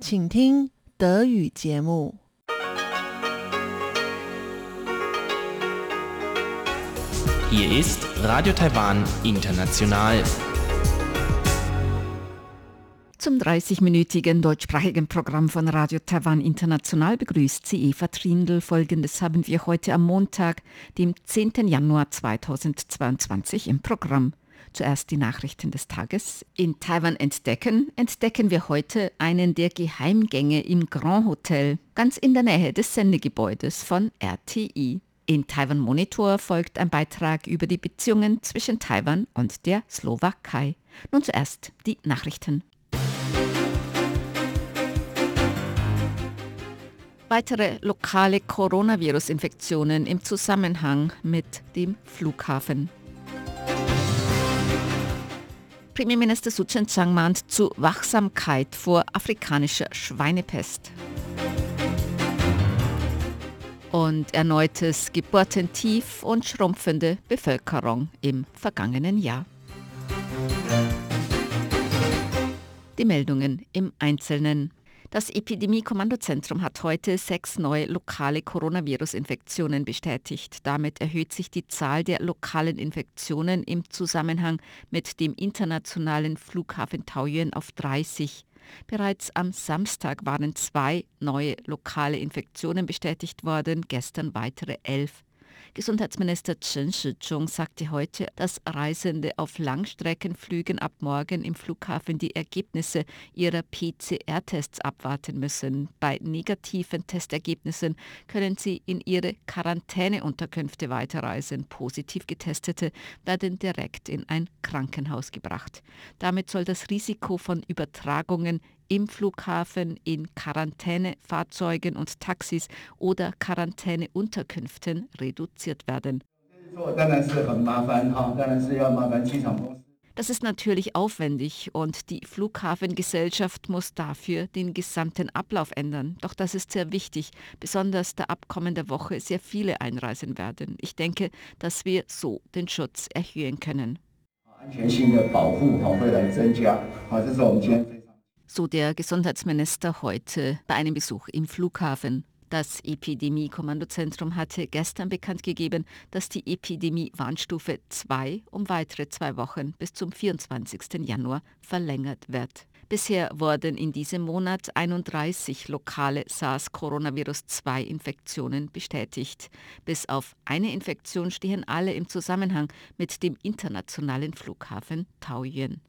请听德语节目。Hier ist Radio Taiwan International. Zum 30-minütigen deutschsprachigen Programm von Radio Taiwan International begrüßt sie Eva Trindl. Folgendes haben wir heute am Montag, dem 10. Januar 2022 im Programm. Zuerst die Nachrichten des Tages. In Taiwan entdecken, entdecken wir heute einen der Geheimgänge im Grand Hotel, ganz in der Nähe des Sendegebäudes von RTI. In Taiwan Monitor folgt ein Beitrag über die Beziehungen zwischen Taiwan und der Slowakei. Nun zuerst die Nachrichten. Weitere lokale Coronavirus-Infektionen im Zusammenhang mit dem Flughafen. Premierminister Su Chen-Chang mahnt zu Wachsamkeit vor afrikanischer Schweinepest. Und erneutes Geburtentief und schrumpfende Bevölkerung im vergangenen Jahr. Die Meldungen im Einzelnen. Das Epidemie-Kommandozentrum hat heute sechs neue lokale Coronavirus-Infektionen bestätigt. Damit erhöht sich die Zahl der lokalen Infektionen im Zusammenhang mit dem internationalen Flughafen Taoyuan auf 30. Bereits am Samstag waren zwei neue lokale Infektionen bestätigt worden, gestern weitere elf. Gesundheitsminister Chen Shih-chung sagte heute, dass Reisende auf Langstreckenflügen ab morgen im Flughafen die Ergebnisse ihrer PCR-Tests abwarten müssen. Bei negativen Testergebnissen können sie in ihre Quarantäneunterkünfte weiterreisen. Positiv getestete werden direkt in ein Krankenhaus gebracht. Damit soll das Risiko von Übertragungen im Flughafen, in Quarantänefahrzeugen und Taxis oder Quarantäneunterkünften reduziert werden. Das ist natürlich aufwendig und die Flughafengesellschaft muss dafür den gesamten Ablauf ändern. Doch das ist sehr wichtig, besonders da ab kommender Woche sehr viele einreisen werden. Ich denke, dass wir so den Schutz erhöhen können. So der Gesundheitsminister heute bei einem Besuch im Flughafen. Das Epidemie-Kommandozentrum hatte gestern bekannt gegeben, dass die Epidemie-Warnstufe 2 um weitere zwei Wochen bis zum 24. Januar verlängert wird. Bisher wurden in diesem Monat 31 lokale SARS-Coronavirus-2-Infektionen bestätigt. Bis auf eine Infektion stehen alle im Zusammenhang mit dem internationalen Flughafen Taoyuan.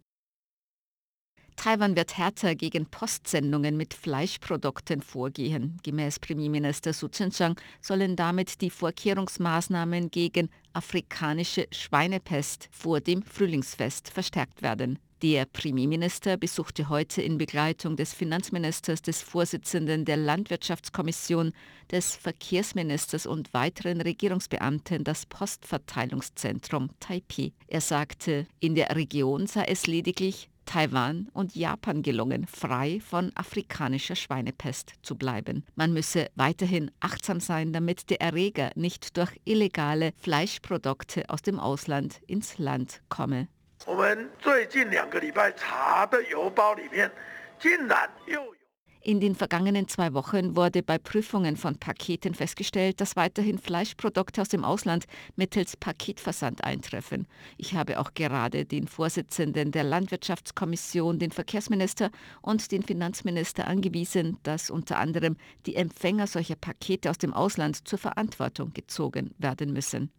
Taiwan wird härter gegen Postsendungen mit Fleischprodukten vorgehen. Gemäß Premierminister Su Tseng-chang sollen damit die Vorkehrungsmaßnahmen gegen afrikanische Schweinepest vor dem Frühlingsfest verstärkt werden. Der Premierminister besuchte heute in Begleitung des Finanzministers, des Vorsitzenden der Landwirtschaftskommission, des Verkehrsministers und weiteren Regierungsbeamten das Postverteilungszentrum Taipei. Er sagte, in der Region sei es lediglich Taiwan und Japan gelungen, frei von afrikanischer Schweinepest zu bleiben. Man müsse weiterhin achtsam sein, damit der Erreger nicht durch illegale Fleischprodukte aus dem Ausland ins Land komme. In den vergangenen zwei Wochen wurde bei Prüfungen von Paketen festgestellt, dass weiterhin Fleischprodukte aus dem Ausland mittels Paketversand eintreffen. Ich habe auch gerade den Vorsitzenden der Landwirtschaftskommission, den Verkehrsminister und den Finanzminister angewiesen, dass unter anderem die Empfänger solcher Pakete aus dem Ausland zur Verantwortung gezogen werden müssen.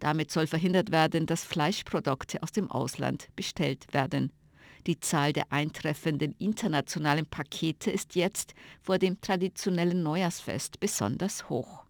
Damit soll verhindert werden, dass Fleischprodukte aus dem Ausland bestellt werden. Die Zahl der eintreffenden internationalen Pakete ist jetzt vor dem traditionellen Neujahrsfest besonders hoch.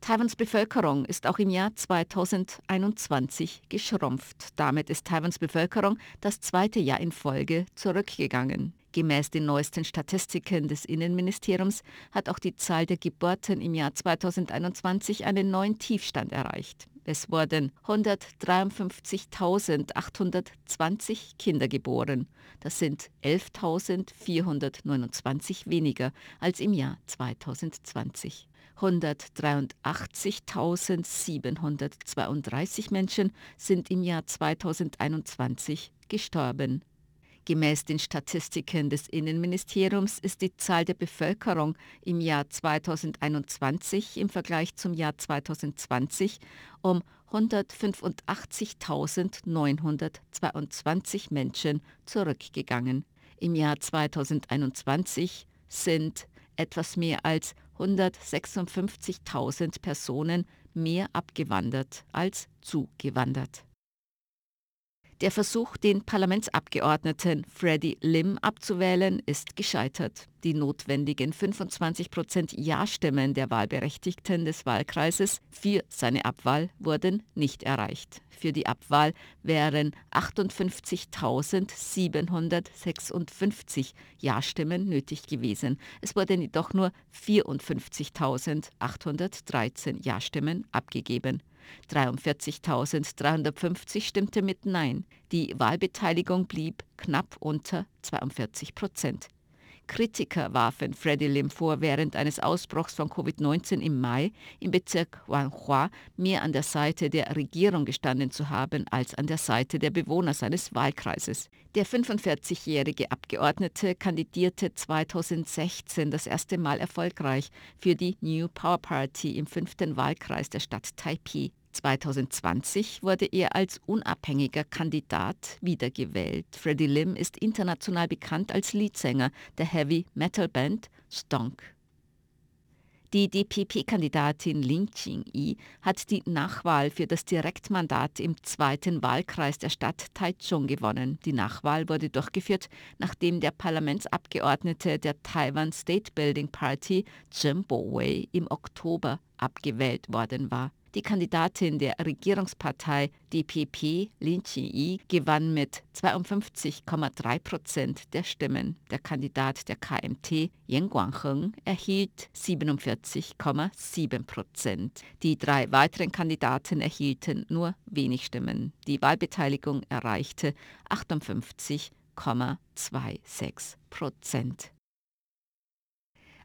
Taiwans Bevölkerung ist auch im Jahr 2021 geschrumpft. Damit ist Taiwans Bevölkerung das zweite Jahr in Folge zurückgegangen. Gemäß den neuesten Statistiken des Innenministeriums hat auch die Zahl der Geburten im Jahr 2021 einen neuen Tiefstand erreicht. Es wurden 153.820 Kinder geboren. Das sind 11.429 weniger als im Jahr 2020. 183.732 Menschen sind im Jahr 2021 gestorben. Gemäß den Statistiken des Innenministeriums ist die Zahl der Bevölkerung im Jahr 2021 im Vergleich zum Jahr 2020 um 185.922 Menschen zurückgegangen. Im Jahr 2021 sind etwas mehr als 156.000 Personen mehr abgewandert als zugewandert. Der Versuch, den Parlamentsabgeordneten Freddie Lim abzuwählen, ist gescheitert. Die notwendigen 25 Prozent Ja-Stimmen der Wahlberechtigten des Wahlkreises für seine Abwahl wurden nicht erreicht. Für die Abwahl wären 58.756 Ja-Stimmen nötig gewesen. Es wurden jedoch nur 54.813 Ja-Stimmen abgegeben. 43.350 stimmte mit Nein. Die Wahlbeteiligung blieb knapp unter 42 Prozent. Kritiker warfen Freddie Lim vor, während eines Ausbruchs von Covid-19 im Mai im Bezirk Wanhua mehr an der Seite der Regierung gestanden zu haben als an der Seite der Bewohner seines Wahlkreises. Der 45-jährige Abgeordnete kandidierte 2016 das erste Mal erfolgreich für die New Power Party im fünften Wahlkreis der Stadt Taipei. 2020 wurde er als unabhängiger Kandidat wiedergewählt. Freddie Lim ist international bekannt als Leadsänger der Heavy Metal Band Stonk. Die DPP-Kandidatin Lin Ching-i hat die Nachwahl für das Direktmandat im zweiten Wahlkreis der Stadt Taichung gewonnen. Die Nachwahl wurde durchgeführt, nachdem der Parlamentsabgeordnete der Taiwan State Building Party, Jim Bo-wei, im Oktober abgewählt worden war. Die Kandidatin der Regierungspartei DPP, Lin Chi-i, gewann mit 52,3 Prozent der Stimmen. Der Kandidat der KMT, Yan Guangheng, erhielt 47,7 Prozent. Die drei weiteren Kandidaten erhielten nur wenig Stimmen. Die Wahlbeteiligung erreichte 58,26 Prozent.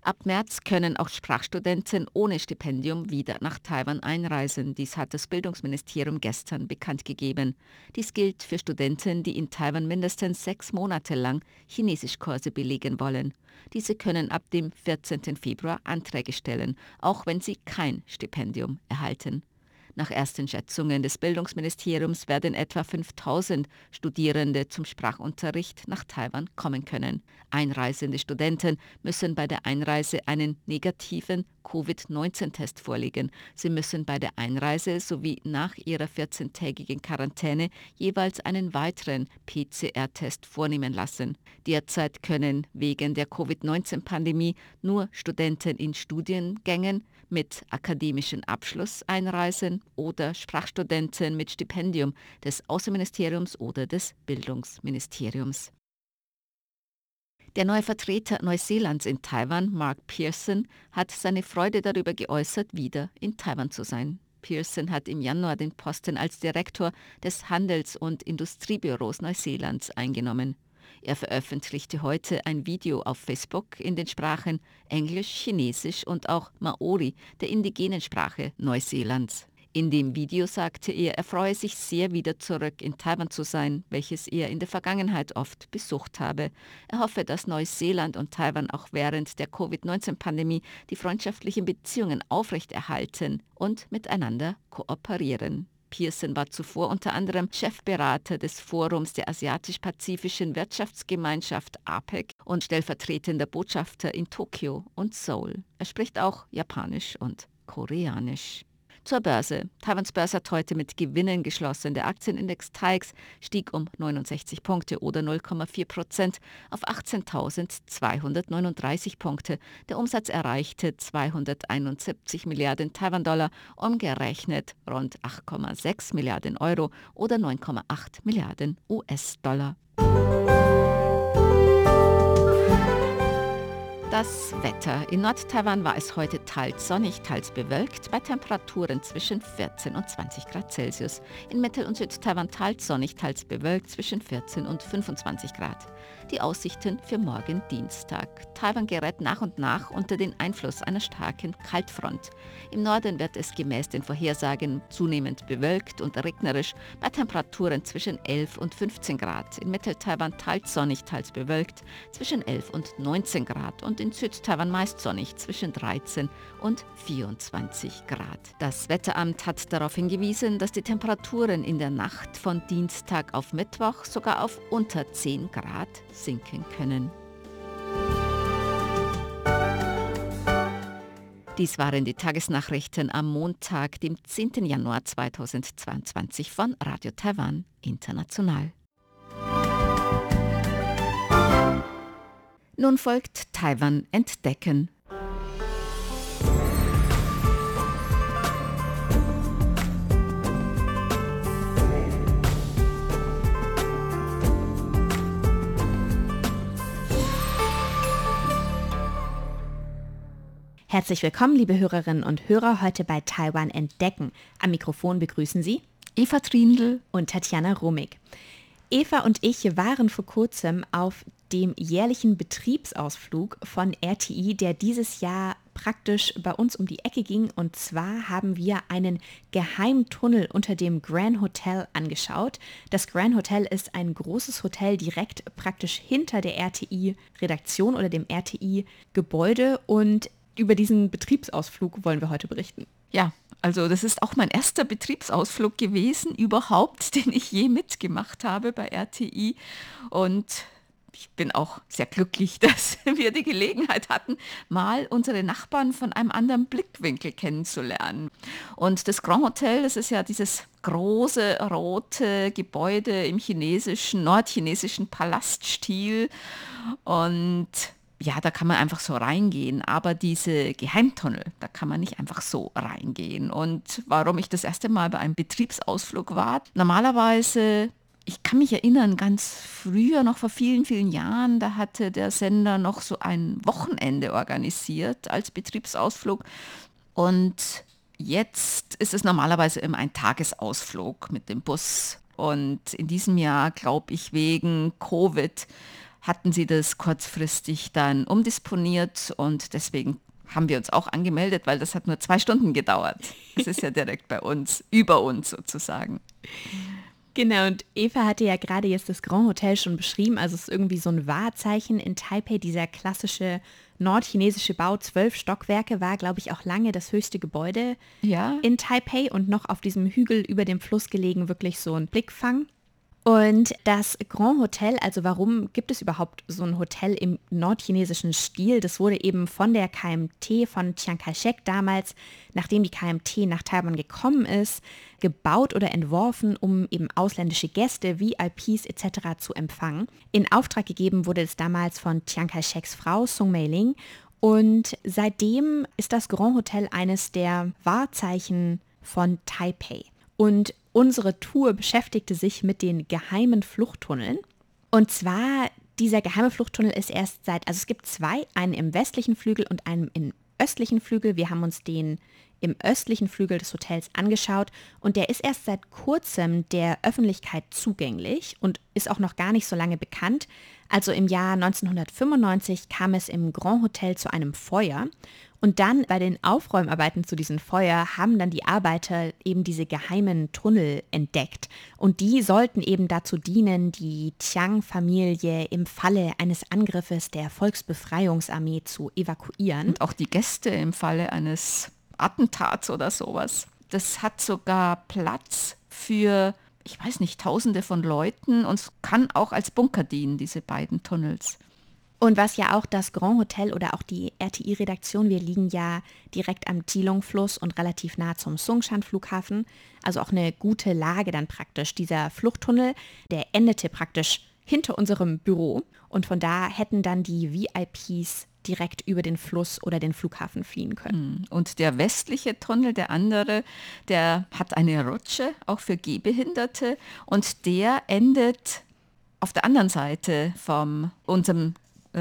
Ab März können auch Sprachstudenten ohne Stipendium wieder nach Taiwan einreisen. Dies hat das Bildungsministerium gestern bekannt gegeben. Dies gilt für Studenten, die in Taiwan mindestens sechs Monate lang Chinesischkurse belegen wollen. Diese können ab dem 14. Februar Anträge stellen, auch wenn sie kein Stipendium erhalten. Nach ersten Schätzungen des Bildungsministeriums werden etwa 5000 Studierende zum Sprachunterricht nach Taiwan kommen können. Einreisende Studenten müssen bei der Einreise einen negativen Covid-19-Test vorlegen. Sie müssen bei der Einreise sowie nach ihrer 14-tägigen Quarantäne jeweils einen weiteren PCR-Test vornehmen lassen. Derzeit können wegen der Covid-19-Pandemie nur Studenten in Studiengängen mit akademischem Abschluss einreisen oder Sprachstudenten mit Stipendium des Außenministeriums oder des Bildungsministeriums. Der neue Vertreter Neuseelands in Taiwan, Mark Pearson, hat seine Freude darüber geäußert, wieder in Taiwan zu sein. Pearson hat im Januar den Posten als Direktor des Handels- und Industriebüros Neuseelands eingenommen. Er veröffentlichte heute ein Video auf Facebook in den Sprachen Englisch, Chinesisch und auch Maori, der indigenen Sprache Neuseelands. In dem Video sagte er, er freue sich sehr, wieder zurück in Taiwan zu sein, welches er in der Vergangenheit oft besucht habe. Er hoffe, dass Neuseeland und Taiwan auch während der Covid-19-Pandemie die freundschaftlichen Beziehungen aufrechterhalten und miteinander kooperieren. Pearson war zuvor unter anderem Chefberater des Forums der Asiatisch-Pazifischen Wirtschaftsgemeinschaft APEC und stellvertretender Botschafter in Tokio und Seoul. Er spricht auch Japanisch und Koreanisch. Zur Börse. Taiwans Börse hat heute mit Gewinnen geschlossen. Der Aktienindex TAIX stieg um 69 Punkte oder 0,4 Prozent auf 18.239 Punkte. Der Umsatz erreichte 271 Milliarden Taiwan-Dollar, umgerechnet rund 8,6 Milliarden Euro oder 9,8 Milliarden US-Dollar. Das Wetter. In Nord-Taiwan war es heute teils sonnig, teils bewölkt, bei Temperaturen zwischen 14 und 20 Grad Celsius. In Mittel- und Süd-Taiwan teils sonnig, teils bewölkt, zwischen 14 und 25 Grad. Die Aussichten für morgen Dienstag. Taiwan gerät nach und nach unter den Einfluss einer starken Kaltfront. Im Norden wird es gemäß den Vorhersagen zunehmend bewölkt und regnerisch bei Temperaturen zwischen 11 und 15 Grad. In Mittel-Taiwan teils sonnig, teils bewölkt, zwischen 11 und 19 Grad und in Südtaiwan meist sonnig zwischen 13 und 24 Grad. Das Wetteramt hat darauf hingewiesen, dass die Temperaturen in der Nacht von Dienstag auf Mittwoch sogar auf unter 10 Grad sinken können. Dies waren die Tagesnachrichten am Montag, dem 10. Januar 2022 von Radio Taiwan International. Nun folgt Taiwan entdecken. Herzlich willkommen, liebe Hörerinnen und Hörer, heute bei Taiwan Entdecken. Am Mikrofon begrüßen Sie Eva Trindl und Tatjana Romig. Eva und ich waren vor kurzem auf dem jährlichen Betriebsausflug von RTI, der dieses Jahr praktisch bei uns um die Ecke ging. Und zwar haben wir einen Geheimtunnel unter dem Grand Hotel angeschaut. Das Grand Hotel ist ein großes Hotel direkt praktisch hinter der RTI-Redaktion oder dem RTI-Gebäude. Und über diesen Betriebsausflug wollen wir heute berichten. Ja, also das ist auch mein erster Betriebsausflug gewesen überhaupt, den ich je mitgemacht habe bei RTI. Und ich bin auch sehr glücklich, dass wir die Gelegenheit hatten, mal unsere Nachbarn von einem anderen Blickwinkel kennenzulernen. Und das Grand Hotel, das ist ja dieses große rote Gebäude im chinesischen, nordchinesischen Palaststil. Und ja, da kann man einfach so reingehen, aber diese Geheimtunnel, da kann man nicht einfach so reingehen. Und warum ich das erste Mal bei einem Betriebsausflug war, normalerweise ich kann mich erinnern, ganz früher, noch vor vielen, vielen Jahren, da hatte der Sender noch so ein Wochenende organisiert als Betriebsausflug. Und jetzt ist es normalerweise immer ein Tagesausflug mit dem Bus. Und in diesem Jahr, glaube ich, wegen Covid hatten sie das kurzfristig dann umdisponiert und deswegen haben wir uns auch angemeldet, weil das hat nur zwei Stunden gedauert. Das ist ja direkt bei uns, über uns sozusagen. Genau, und Eva hatte ja gerade jetzt das Grand Hotel schon beschrieben. Also es ist irgendwie so ein Wahrzeichen in Taipei, dieser klassische nordchinesische Bau, zwölf Stockwerke, war, glaube ich, auch lange das höchste Gebäude ja. in Taipei und noch auf diesem Hügel über dem Fluss gelegen, wirklich so ein Blickfang. Und das Grand Hotel, also warum gibt es überhaupt so ein Hotel im nordchinesischen Stil? Das wurde eben von der KMT, von Chiang Kai-shek damals, nachdem die KMT nach Taiwan gekommen ist, gebaut oder entworfen, um eben ausländische Gäste, VIPs etc. zu empfangen. In Auftrag gegeben wurde es damals von Chiang Kai-sheks Frau Sung Mei-ling und seitdem ist das Grand Hotel eines der Wahrzeichen von Taipei. Und unsere Tour beschäftigte sich mit den geheimen Fluchttunneln. Und zwar, dieser geheime Fluchttunnel ist erst seit, also es gibt zwei, einen im westlichen Flügel und einen im östlichen Flügel. Wir haben uns den im östlichen Flügel des Hotels angeschaut und der ist erst seit kurzem der Öffentlichkeit zugänglich und ist auch noch gar nicht so lange bekannt. Also im Jahr 1995 kam es im Grand Hotel zu einem Feuer und dann bei den Aufräumarbeiten zu diesem Feuer haben dann die Arbeiter eben diese geheimen Tunnel entdeckt. Und die sollten eben dazu dienen, die Chiang-Familie im Falle eines Angriffes der Volksbefreiungsarmee zu evakuieren. Und auch die Gäste im Falle eines Attentats oder sowas. Das hat sogar Platz für, ich weiß nicht, tausende von Leuten und kann auch als Bunker dienen, diese beiden Tunnels. Und was ja auch das Grand Hotel oder auch die RTI-Redaktion, wir liegen ja direkt am Tilong-Fluss und relativ nah zum Sungshan-Flughafen, also auch eine gute Lage dann praktisch. Dieser Fluchttunnel, der endete praktisch hinter unserem Büro und von da hätten dann die VIPs direkt über den Fluss oder den Flughafen fliehen können. Hm. Und der westliche Tunnel, der andere, der hat eine Rutsche, auch für Gehbehinderte und der endet auf der anderen Seite von unserem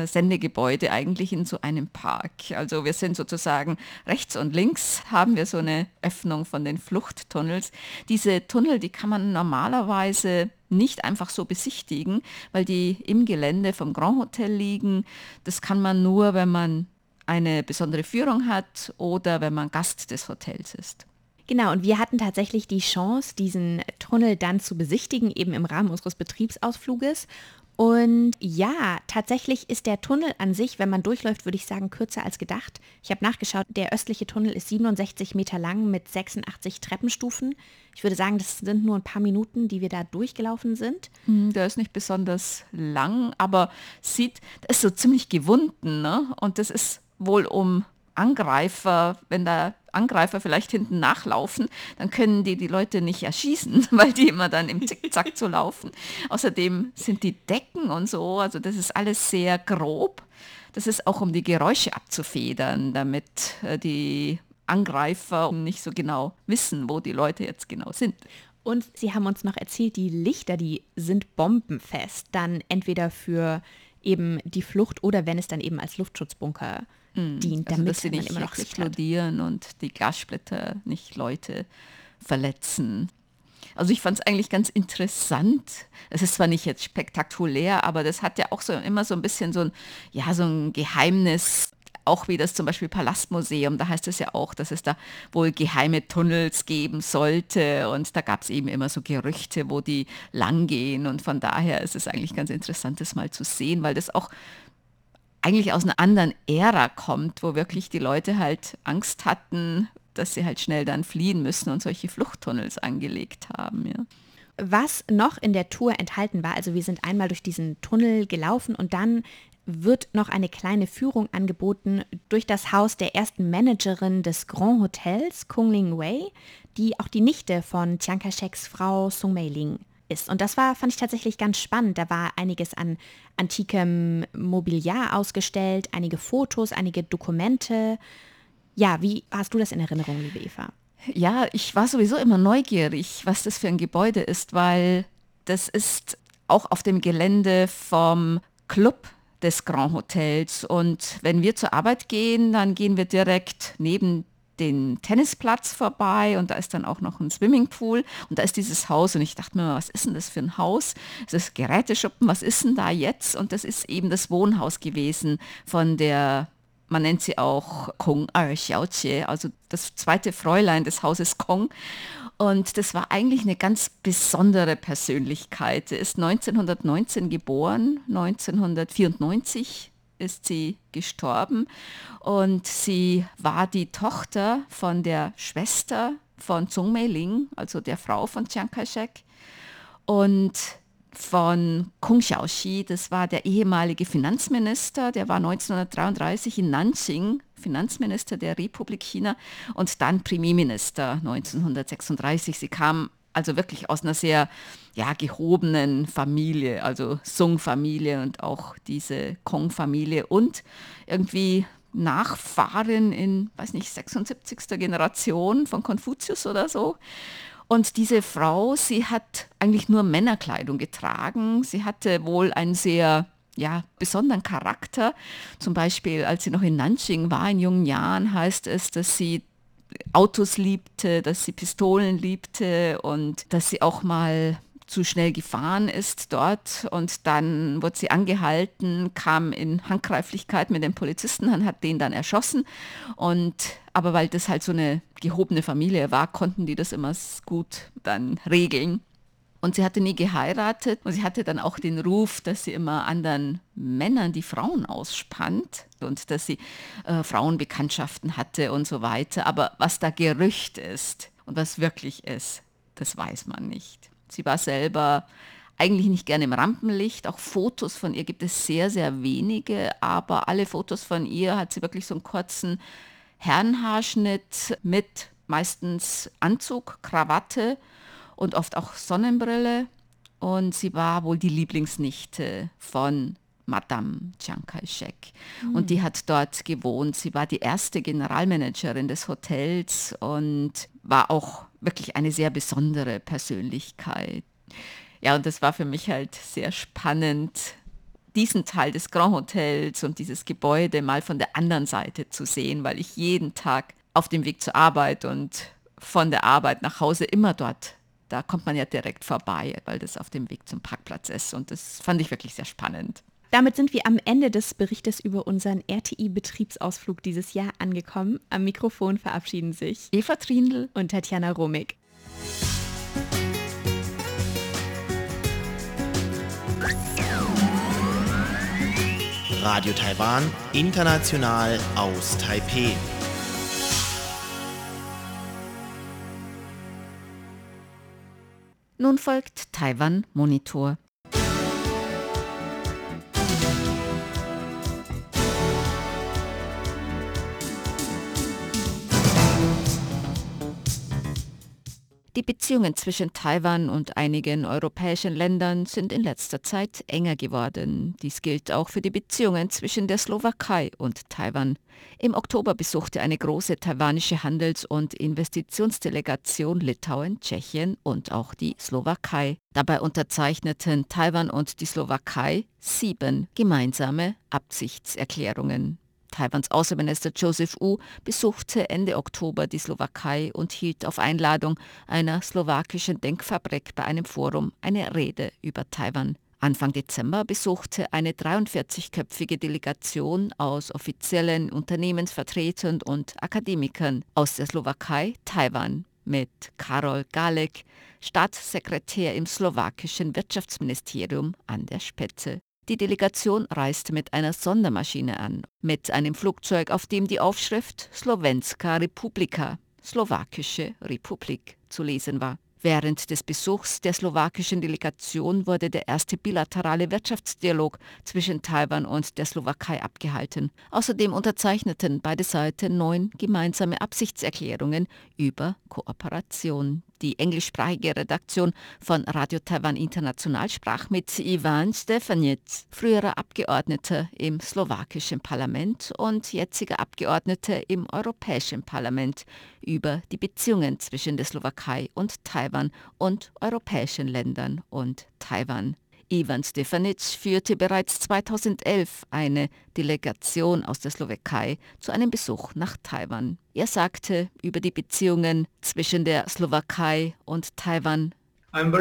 Sendegebäude eigentlich in so einem Park. Also wir sind sozusagen rechts und links haben wir so eine Öffnung von den Fluchttunnels. Diese Tunnel, die kann man normalerweise nicht einfach so besichtigen, weil die im Gelände vom Grand Hotel liegen. Das kann man nur, wenn man eine besondere Führung hat oder wenn man Gast des Hotels ist. Genau, und wir hatten tatsächlich die Chance, diesen Tunnel dann zu besichtigen, eben im Rahmen unseres Betriebsausfluges. Und ja, tatsächlich ist der Tunnel an sich, wenn man durchläuft, würde ich sagen, kürzer als gedacht. Ich habe nachgeschaut, der östliche Tunnel ist 67 Meter lang mit 86 Treppenstufen. Ich würde sagen, das sind nur ein paar Minuten, die wir da durchgelaufen sind. Hm, der ist nicht besonders lang, aber sieht, ist so ziemlich gewunden. Ne? Und das ist wohl um Angreifer, wenn da Angreifer vielleicht hinten nachlaufen, dann können die die Leute nicht erschießen, weil die immer dann im Zickzack so laufen. Außerdem sind die Decken und so, also das ist alles sehr grob. Das ist auch um die Geräusche abzufedern, damit äh, die Angreifer nicht so genau wissen, wo die Leute jetzt genau sind. Und Sie haben uns noch erzählt, die Lichter, die sind bombenfest, dann entweder für eben die Flucht oder wenn es dann eben als Luftschutzbunker mm, dient, damit also, dass sie nicht immer noch explodieren und die Glassplitter nicht Leute verletzen. Also ich fand es eigentlich ganz interessant. Es ist zwar nicht jetzt spektakulär, aber das hat ja auch so immer so ein bisschen so ein, ja, so ein Geheimnis, auch wie das zum Beispiel Palastmuseum, da heißt es ja auch, dass es da wohl geheime Tunnels geben sollte. Und da gab es eben immer so Gerüchte, wo die langgehen. Und von daher ist es eigentlich ganz interessant, das mal zu sehen, weil das auch eigentlich aus einer anderen Ära kommt, wo wirklich die Leute halt Angst hatten, dass sie halt schnell dann fliehen müssen und solche Fluchttunnels angelegt haben. Ja. Was noch in der Tour enthalten war, also wir sind einmal durch diesen Tunnel gelaufen und dann wird noch eine kleine Führung angeboten durch das Haus der ersten Managerin des Grand Hotels, Kung Ling Wei, die auch die Nichte von Chiang Kai-sheks Frau Sung Mei Ling ist. Und das war, fand ich tatsächlich ganz spannend. Da war einiges an antikem Mobiliar ausgestellt, einige Fotos, einige Dokumente. Ja, wie hast du das in Erinnerung, liebe Eva? Ja, ich war sowieso immer neugierig, was das für ein Gebäude ist, weil das ist auch auf dem Gelände vom Club des Grand Hotels. Und wenn wir zur Arbeit gehen, dann gehen wir direkt neben den Tennisplatz vorbei und da ist dann auch noch ein Swimmingpool und da ist dieses Haus und ich dachte mir, was ist denn das für ein Haus? Es ist Geräteschuppen, was ist denn da jetzt? Und das ist eben das Wohnhaus gewesen von der man nennt sie auch Kong Er Xiaojie, also das zweite Fräulein des Hauses Kong. Und das war eigentlich eine ganz besondere Persönlichkeit. Sie ist 1919 geboren, 1994 ist sie gestorben. Und sie war die Tochter von der Schwester von Zhong Mei-ling, also der Frau von Chiang Kai-shek und von Kung Xiaoxi, das war der ehemalige Finanzminister, der war 1933 in Nanjing Finanzminister der Republik China und dann Premierminister 1936. Sie kam also wirklich aus einer sehr ja, gehobenen Familie, also Sung-Familie und auch diese Kong-Familie und irgendwie Nachfahrin in, weiß nicht, 76. Generation von Konfuzius oder so. Und diese Frau, sie hat eigentlich nur Männerkleidung getragen. Sie hatte wohl einen sehr ja, besonderen Charakter. Zum Beispiel, als sie noch in Nanjing war, in jungen Jahren, heißt es, dass sie Autos liebte, dass sie Pistolen liebte und dass sie auch mal zu schnell gefahren ist dort und dann wurde sie angehalten, kam in Handgreiflichkeit mit dem Polizisten und hat den dann erschossen und aber weil das halt so eine gehobene Familie war, konnten die das immer gut dann regeln. Und sie hatte nie geheiratet und sie hatte dann auch den Ruf, dass sie immer anderen Männern die Frauen ausspannt und dass sie äh, Frauenbekanntschaften hatte und so weiter. Aber was da Gerücht ist und was wirklich ist, das weiß man nicht. Sie war selber eigentlich nicht gerne im Rampenlicht. Auch Fotos von ihr gibt es sehr, sehr wenige, aber alle Fotos von ihr hat sie wirklich so einen kurzen Herrenhaarschnitt mit meistens Anzug, Krawatte und oft auch Sonnenbrille. Und sie war wohl die Lieblingsnichte von Madame Chiang Kai-shek. Mhm. Und die hat dort gewohnt. Sie war die erste Generalmanagerin des Hotels und war auch wirklich eine sehr besondere Persönlichkeit. Ja, und das war für mich halt sehr spannend, diesen Teil des Grand Hotels und dieses Gebäude mal von der anderen Seite zu sehen, weil ich jeden Tag auf dem Weg zur Arbeit und von der Arbeit nach Hause immer dort, da kommt man ja direkt vorbei, weil das auf dem Weg zum Parkplatz ist. Und das fand ich wirklich sehr spannend. Damit sind wir am Ende des Berichtes über unseren RTI-Betriebsausflug dieses Jahr angekommen. Am Mikrofon verabschieden sich Eva Trindl und Tatjana Romig. Radio Taiwan, international aus Taipeh. Nun folgt Taiwan Monitor. Die Beziehungen zwischen Taiwan und einigen europäischen Ländern sind in letzter Zeit enger geworden. Dies gilt auch für die Beziehungen zwischen der Slowakei und Taiwan. Im Oktober besuchte eine große taiwanische Handels- und Investitionsdelegation Litauen, Tschechien und auch die Slowakei. Dabei unterzeichneten Taiwan und die Slowakei sieben gemeinsame Absichtserklärungen. Taiwans Außenminister Joseph Wu besuchte Ende Oktober die Slowakei und hielt auf Einladung einer slowakischen Denkfabrik bei einem Forum eine Rede über Taiwan. Anfang Dezember besuchte eine 43-köpfige Delegation aus offiziellen Unternehmensvertretern und Akademikern aus der Slowakei Taiwan mit Karol Galek, Staatssekretär im slowakischen Wirtschaftsministerium, an der Spitze. Die Delegation reiste mit einer Sondermaschine an, mit einem Flugzeug, auf dem die Aufschrift Slowenska Republika, Slowakische Republik, zu lesen war. Während des Besuchs der slowakischen Delegation wurde der erste bilaterale Wirtschaftsdialog zwischen Taiwan und der Slowakei abgehalten. Außerdem unterzeichneten beide Seiten neun gemeinsame Absichtserklärungen über Kooperation. Die englischsprachige Redaktion von Radio Taiwan International sprach mit Ivan Stefanic, früherer Abgeordneter im slowakischen Parlament und jetziger Abgeordneter im Europäischen Parlament, über die Beziehungen zwischen der Slowakei und Taiwan und europäischen Ländern und Taiwan. Ivan Stefanic führte bereits 2011 eine Delegation aus der Slowakei zu einem Besuch nach Taiwan. Er sagte über die Beziehungen zwischen der Slowakei und Taiwan, uh, uh,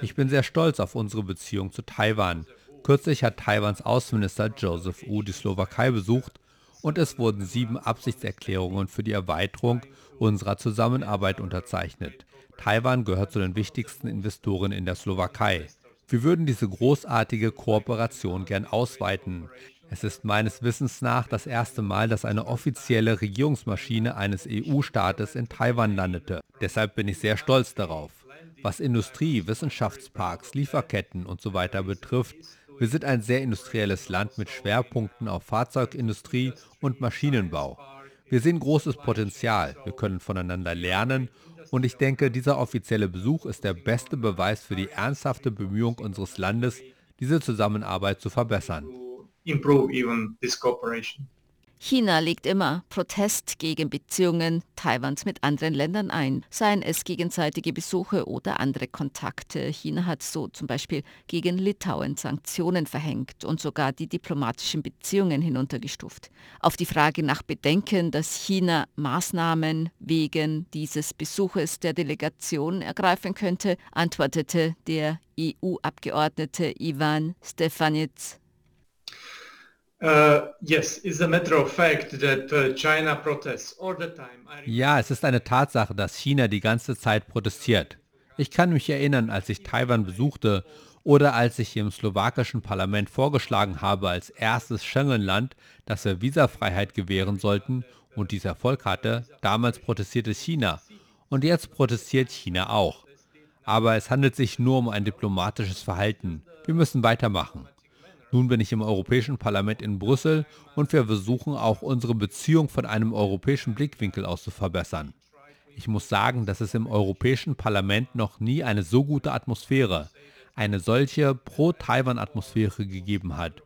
ich bin sehr stolz auf unsere Beziehung zu Taiwan. Kürzlich hat Taiwans Außenminister Joseph Wu die Slowakei besucht und es wurden sieben Absichtserklärungen für die Erweiterung unserer Zusammenarbeit unterzeichnet. Taiwan gehört zu den wichtigsten Investoren in der Slowakei. Wir würden diese großartige Kooperation gern ausweiten. Es ist meines Wissens nach das erste Mal, dass eine offizielle Regierungsmaschine eines EU-Staates in Taiwan landete. Deshalb bin ich sehr stolz darauf. Was Industrie, Wissenschaftsparks, Lieferketten und so betrifft, wir sind ein sehr industrielles Land mit Schwerpunkten auf Fahrzeugindustrie und Maschinenbau. Wir sehen großes Potenzial, wir können voneinander lernen. Und ich denke, dieser offizielle Besuch ist der beste Beweis für die ernsthafte Bemühung unseres Landes, diese Zusammenarbeit zu verbessern. China legt immer Protest gegen Beziehungen Taiwans mit anderen Ländern ein, seien es gegenseitige Besuche oder andere Kontakte. China hat so zum Beispiel gegen Litauen Sanktionen verhängt und sogar die diplomatischen Beziehungen hinuntergestuft. Auf die Frage nach Bedenken, dass China Maßnahmen wegen dieses Besuches der Delegation ergreifen könnte, antwortete der EU-Abgeordnete Ivan Stefanitz Uh, uh, ja, es ist eine Tatsache, dass China die ganze Zeit protestiert. Ich kann mich erinnern, als ich Taiwan besuchte oder als ich im slowakischen Parlament vorgeschlagen habe, als erstes Schengen-Land, dass wir Visafreiheit gewähren sollten und dies Erfolg hatte, damals protestierte China. Und jetzt protestiert China auch. Aber es handelt sich nur um ein diplomatisches Verhalten. Wir müssen weitermachen. Nun bin ich im Europäischen Parlament in Brüssel und wir versuchen auch unsere Beziehung von einem europäischen Blickwinkel aus zu verbessern. Ich muss sagen, dass es im Europäischen Parlament noch nie eine so gute Atmosphäre, eine solche Pro-Taiwan-Atmosphäre gegeben hat.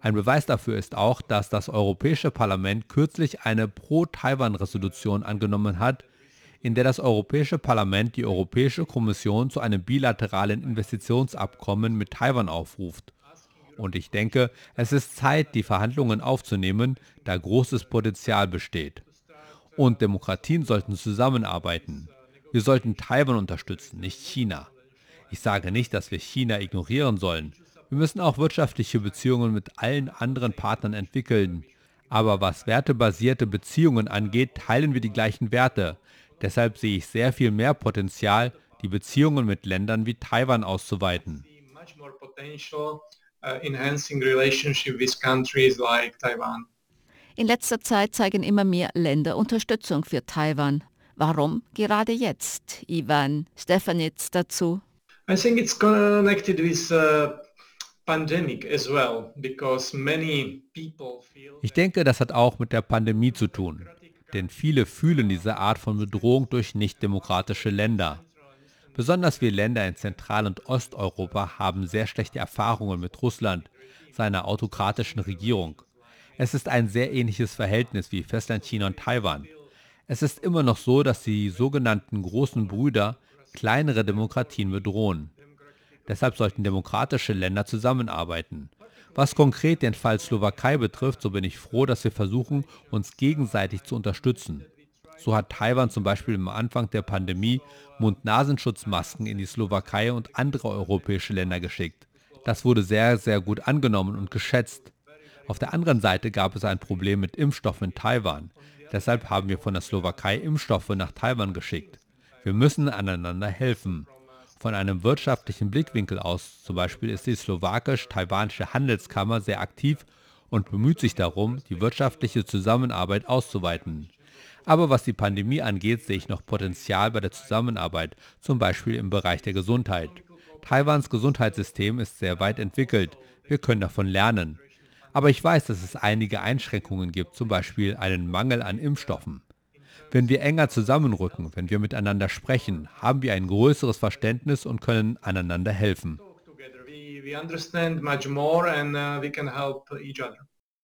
Ein Beweis dafür ist auch, dass das Europäische Parlament kürzlich eine Pro-Taiwan-Resolution angenommen hat, in der das Europäische Parlament die Europäische Kommission zu einem bilateralen Investitionsabkommen mit Taiwan aufruft. Und ich denke, es ist Zeit, die Verhandlungen aufzunehmen, da großes Potenzial besteht. Und Demokratien sollten zusammenarbeiten. Wir sollten Taiwan unterstützen, nicht China. Ich sage nicht, dass wir China ignorieren sollen. Wir müssen auch wirtschaftliche Beziehungen mit allen anderen Partnern entwickeln. Aber was wertebasierte Beziehungen angeht, teilen wir die gleichen Werte. Deshalb sehe ich sehr viel mehr Potenzial, die Beziehungen mit Ländern wie Taiwan auszuweiten. Uh, In letzter Zeit zeigen immer mehr Länder Unterstützung für Taiwan. Warum gerade jetzt? Ivan Stefanitz dazu. I think it's connected with uh, pandemic as well, because many people feel Ich denke, das hat auch mit der Pandemie zu tun, denn viele fühlen diese Art von Bedrohung durch nichtdemokratische Länder. Besonders wir Länder in Zentral- und Osteuropa haben sehr schlechte Erfahrungen mit Russland, seiner autokratischen Regierung. Es ist ein sehr ähnliches Verhältnis wie Festlandchina und Taiwan. Es ist immer noch so, dass die sogenannten großen Brüder kleinere Demokratien bedrohen. Deshalb sollten demokratische Länder zusammenarbeiten. Was konkret den Fall Slowakei betrifft, so bin ich froh, dass wir versuchen, uns gegenseitig zu unterstützen. So hat Taiwan zum Beispiel am Anfang der Pandemie Mund-Nasenschutzmasken in die Slowakei und andere europäische Länder geschickt. Das wurde sehr, sehr gut angenommen und geschätzt. Auf der anderen Seite gab es ein Problem mit Impfstoffen in Taiwan. Deshalb haben wir von der Slowakei Impfstoffe nach Taiwan geschickt. Wir müssen aneinander helfen. Von einem wirtschaftlichen Blickwinkel aus zum Beispiel ist die slowakisch-taiwanische Handelskammer sehr aktiv und bemüht sich darum, die wirtschaftliche Zusammenarbeit auszuweiten. Aber was die Pandemie angeht, sehe ich noch Potenzial bei der Zusammenarbeit, zum Beispiel im Bereich der Gesundheit. Taiwans Gesundheitssystem ist sehr weit entwickelt. Wir können davon lernen. Aber ich weiß, dass es einige Einschränkungen gibt, zum Beispiel einen Mangel an Impfstoffen. Wenn wir enger zusammenrücken, wenn wir miteinander sprechen, haben wir ein größeres Verständnis und können einander helfen.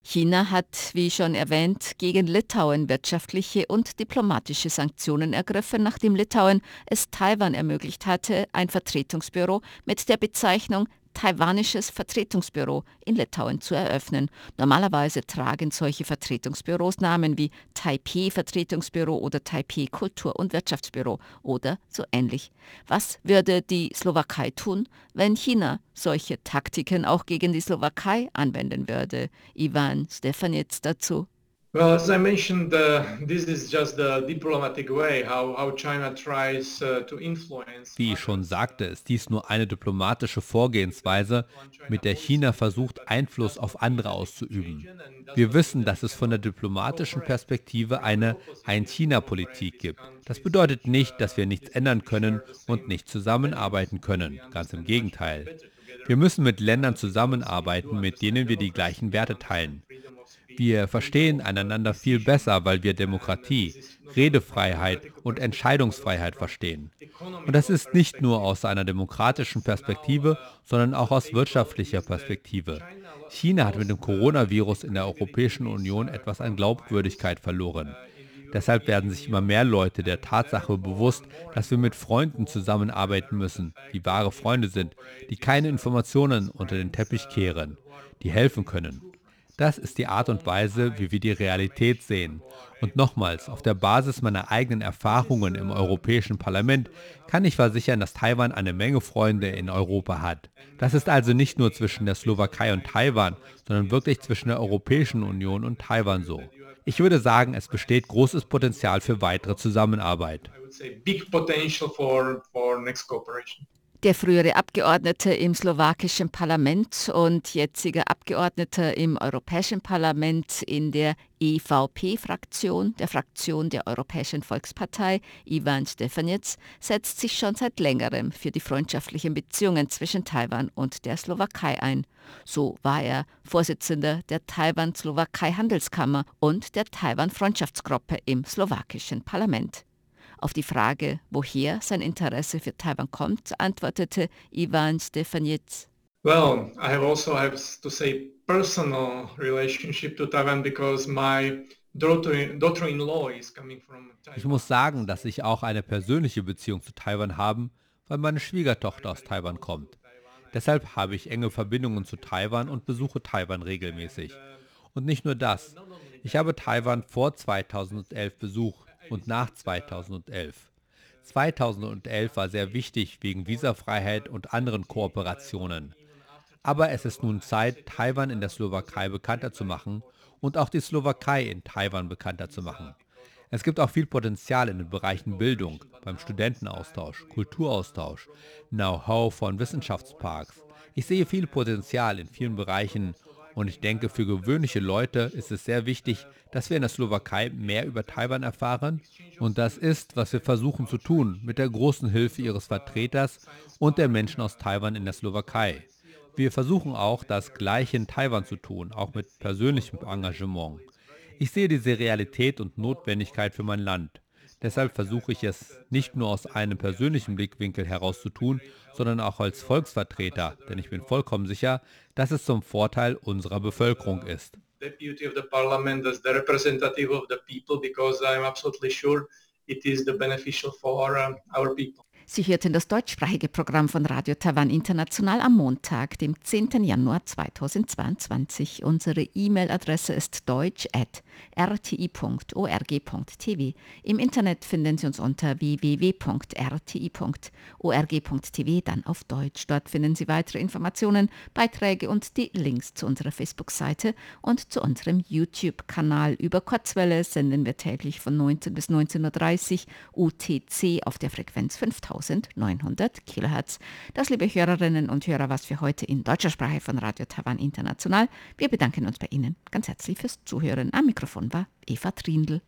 China hat, wie schon erwähnt, gegen Litauen wirtschaftliche und diplomatische Sanktionen ergriffen, nachdem Litauen es Taiwan ermöglicht hatte, ein Vertretungsbüro mit der Bezeichnung taiwanisches Vertretungsbüro in Litauen zu eröffnen. Normalerweise tragen solche Vertretungsbüros Namen wie Taipei Vertretungsbüro oder Taipei Kultur- und Wirtschaftsbüro oder so ähnlich. Was würde die Slowakei tun, wenn China solche Taktiken auch gegen die Slowakei anwenden würde? Ivan Stefanitz dazu. Well, as I mentioned, uh, this is just the diplomatic way how, how China tries uh, to influence. Wie ich schon sagte, ist dies nur eine diplomatische Vorgehensweise, mit der China versucht, Einfluss auf andere auszuüben. Wir wissen, dass es von der diplomatischen Perspektive eine Ein-China-Politik gibt. Das bedeutet nicht, dass wir nichts ändern können und nicht zusammenarbeiten können. Ganz im Gegenteil. Wir müssen mit Ländern zusammenarbeiten, mit denen wir die gleichen Werte teilen. Wir verstehen einander viel besser, weil wir Demokratie, Redefreiheit und Entscheidungsfreiheit verstehen. Und das ist nicht nur aus einer demokratischen Perspektive, sondern auch aus wirtschaftlicher Perspektive. China hat mit dem Coronavirus in der Europäischen Union etwas an Glaubwürdigkeit verloren. Deshalb werden sich immer mehr Leute der Tatsache bewusst, dass wir mit Freunden zusammenarbeiten müssen, die wahre Freunde sind, die keine Informationen unter den Teppich kehren, die helfen können. Das ist die Art und Weise, wie wir die Realität sehen. Und nochmals, auf der Basis meiner eigenen Erfahrungen im Europäischen Parlament kann ich versichern, dass Taiwan eine Menge Freunde in Europa hat. Das ist also nicht nur zwischen der Slowakei und Taiwan, sondern wirklich zwischen der Europäischen Union und Taiwan so. Ich würde sagen, es besteht großes Potenzial für weitere Zusammenarbeit. Der frühere Abgeordnete im slowakischen Parlament und jetziger Abgeordneter im Europäischen Parlament in der EVP-Fraktion, der Fraktion der Europäischen Volkspartei, Ivan Stefanitz, setzt sich schon seit längerem für die freundschaftlichen Beziehungen zwischen Taiwan und der Slowakei ein. So war er Vorsitzender der Taiwan-Slowakei-Handelskammer und der Taiwan-Freundschaftsgruppe im slowakischen Parlament. Auf die Frage, woher sein Interesse für Taiwan kommt, antwortete Ivan Stefanitz. Well, I have also have to say personal relationship to Taiwan because my Ich muss sagen, dass ich auch eine persönliche Beziehung zu Taiwan habe, weil meine Schwiegertochter aus Taiwan kommt. Deshalb habe ich enge Verbindungen zu Taiwan und besuche Taiwan regelmäßig. Und nicht nur das. Ich habe Taiwan vor 2011 besucht und nach 2011. 2011 war sehr wichtig wegen Visafreiheit und anderen Kooperationen. Aber es ist nun Zeit, Taiwan in der Slowakei bekannter zu machen und auch die Slowakei in Taiwan bekannter zu machen. Es gibt auch viel Potenzial in den Bereichen Bildung, beim Studentenaustausch, Kulturaustausch, Know-how von Wissenschaftsparks. Ich sehe viel Potenzial in vielen Bereichen und ich denke, für gewöhnliche Leute ist es sehr wichtig, dass wir in der Slowakei mehr über Taiwan erfahren. Und das ist, was wir versuchen zu tun, mit der großen Hilfe Ihres Vertreters und der Menschen aus Taiwan in der Slowakei. Wir versuchen auch, das Gleiche in Taiwan zu tun, auch mit persönlichem Engagement. Ich sehe diese Realität und Notwendigkeit für mein Land. Deshalb versuche ich es nicht nur aus einem persönlichen Blickwinkel heraus zu tun, sondern auch als Volksvertreter, denn ich bin vollkommen sicher, dass es zum Vorteil unserer Bevölkerung ist. It is the beneficial for uh, our people. Sie hörten das deutschsprachige Programm von Radio Taiwan International am Montag, dem 10. Januar 2022. Unsere E-Mail-Adresse ist deutsch.rti.org.tv. Im Internet finden Sie uns unter www.rti.org.tv, dann auf Deutsch. Dort finden Sie weitere Informationen, Beiträge und die Links zu unserer Facebook-Seite und zu unserem YouTube-Kanal. Über Kurzwelle senden wir täglich von 19 bis 19.30 Uhr UTC auf der Frequenz 5000. 1900 Kilohertz. Das, liebe Hörerinnen und Hörer, was für heute in deutscher Sprache von Radio Taiwan International. Wir bedanken uns bei Ihnen ganz herzlich fürs Zuhören. Am Mikrofon war Eva Trindl.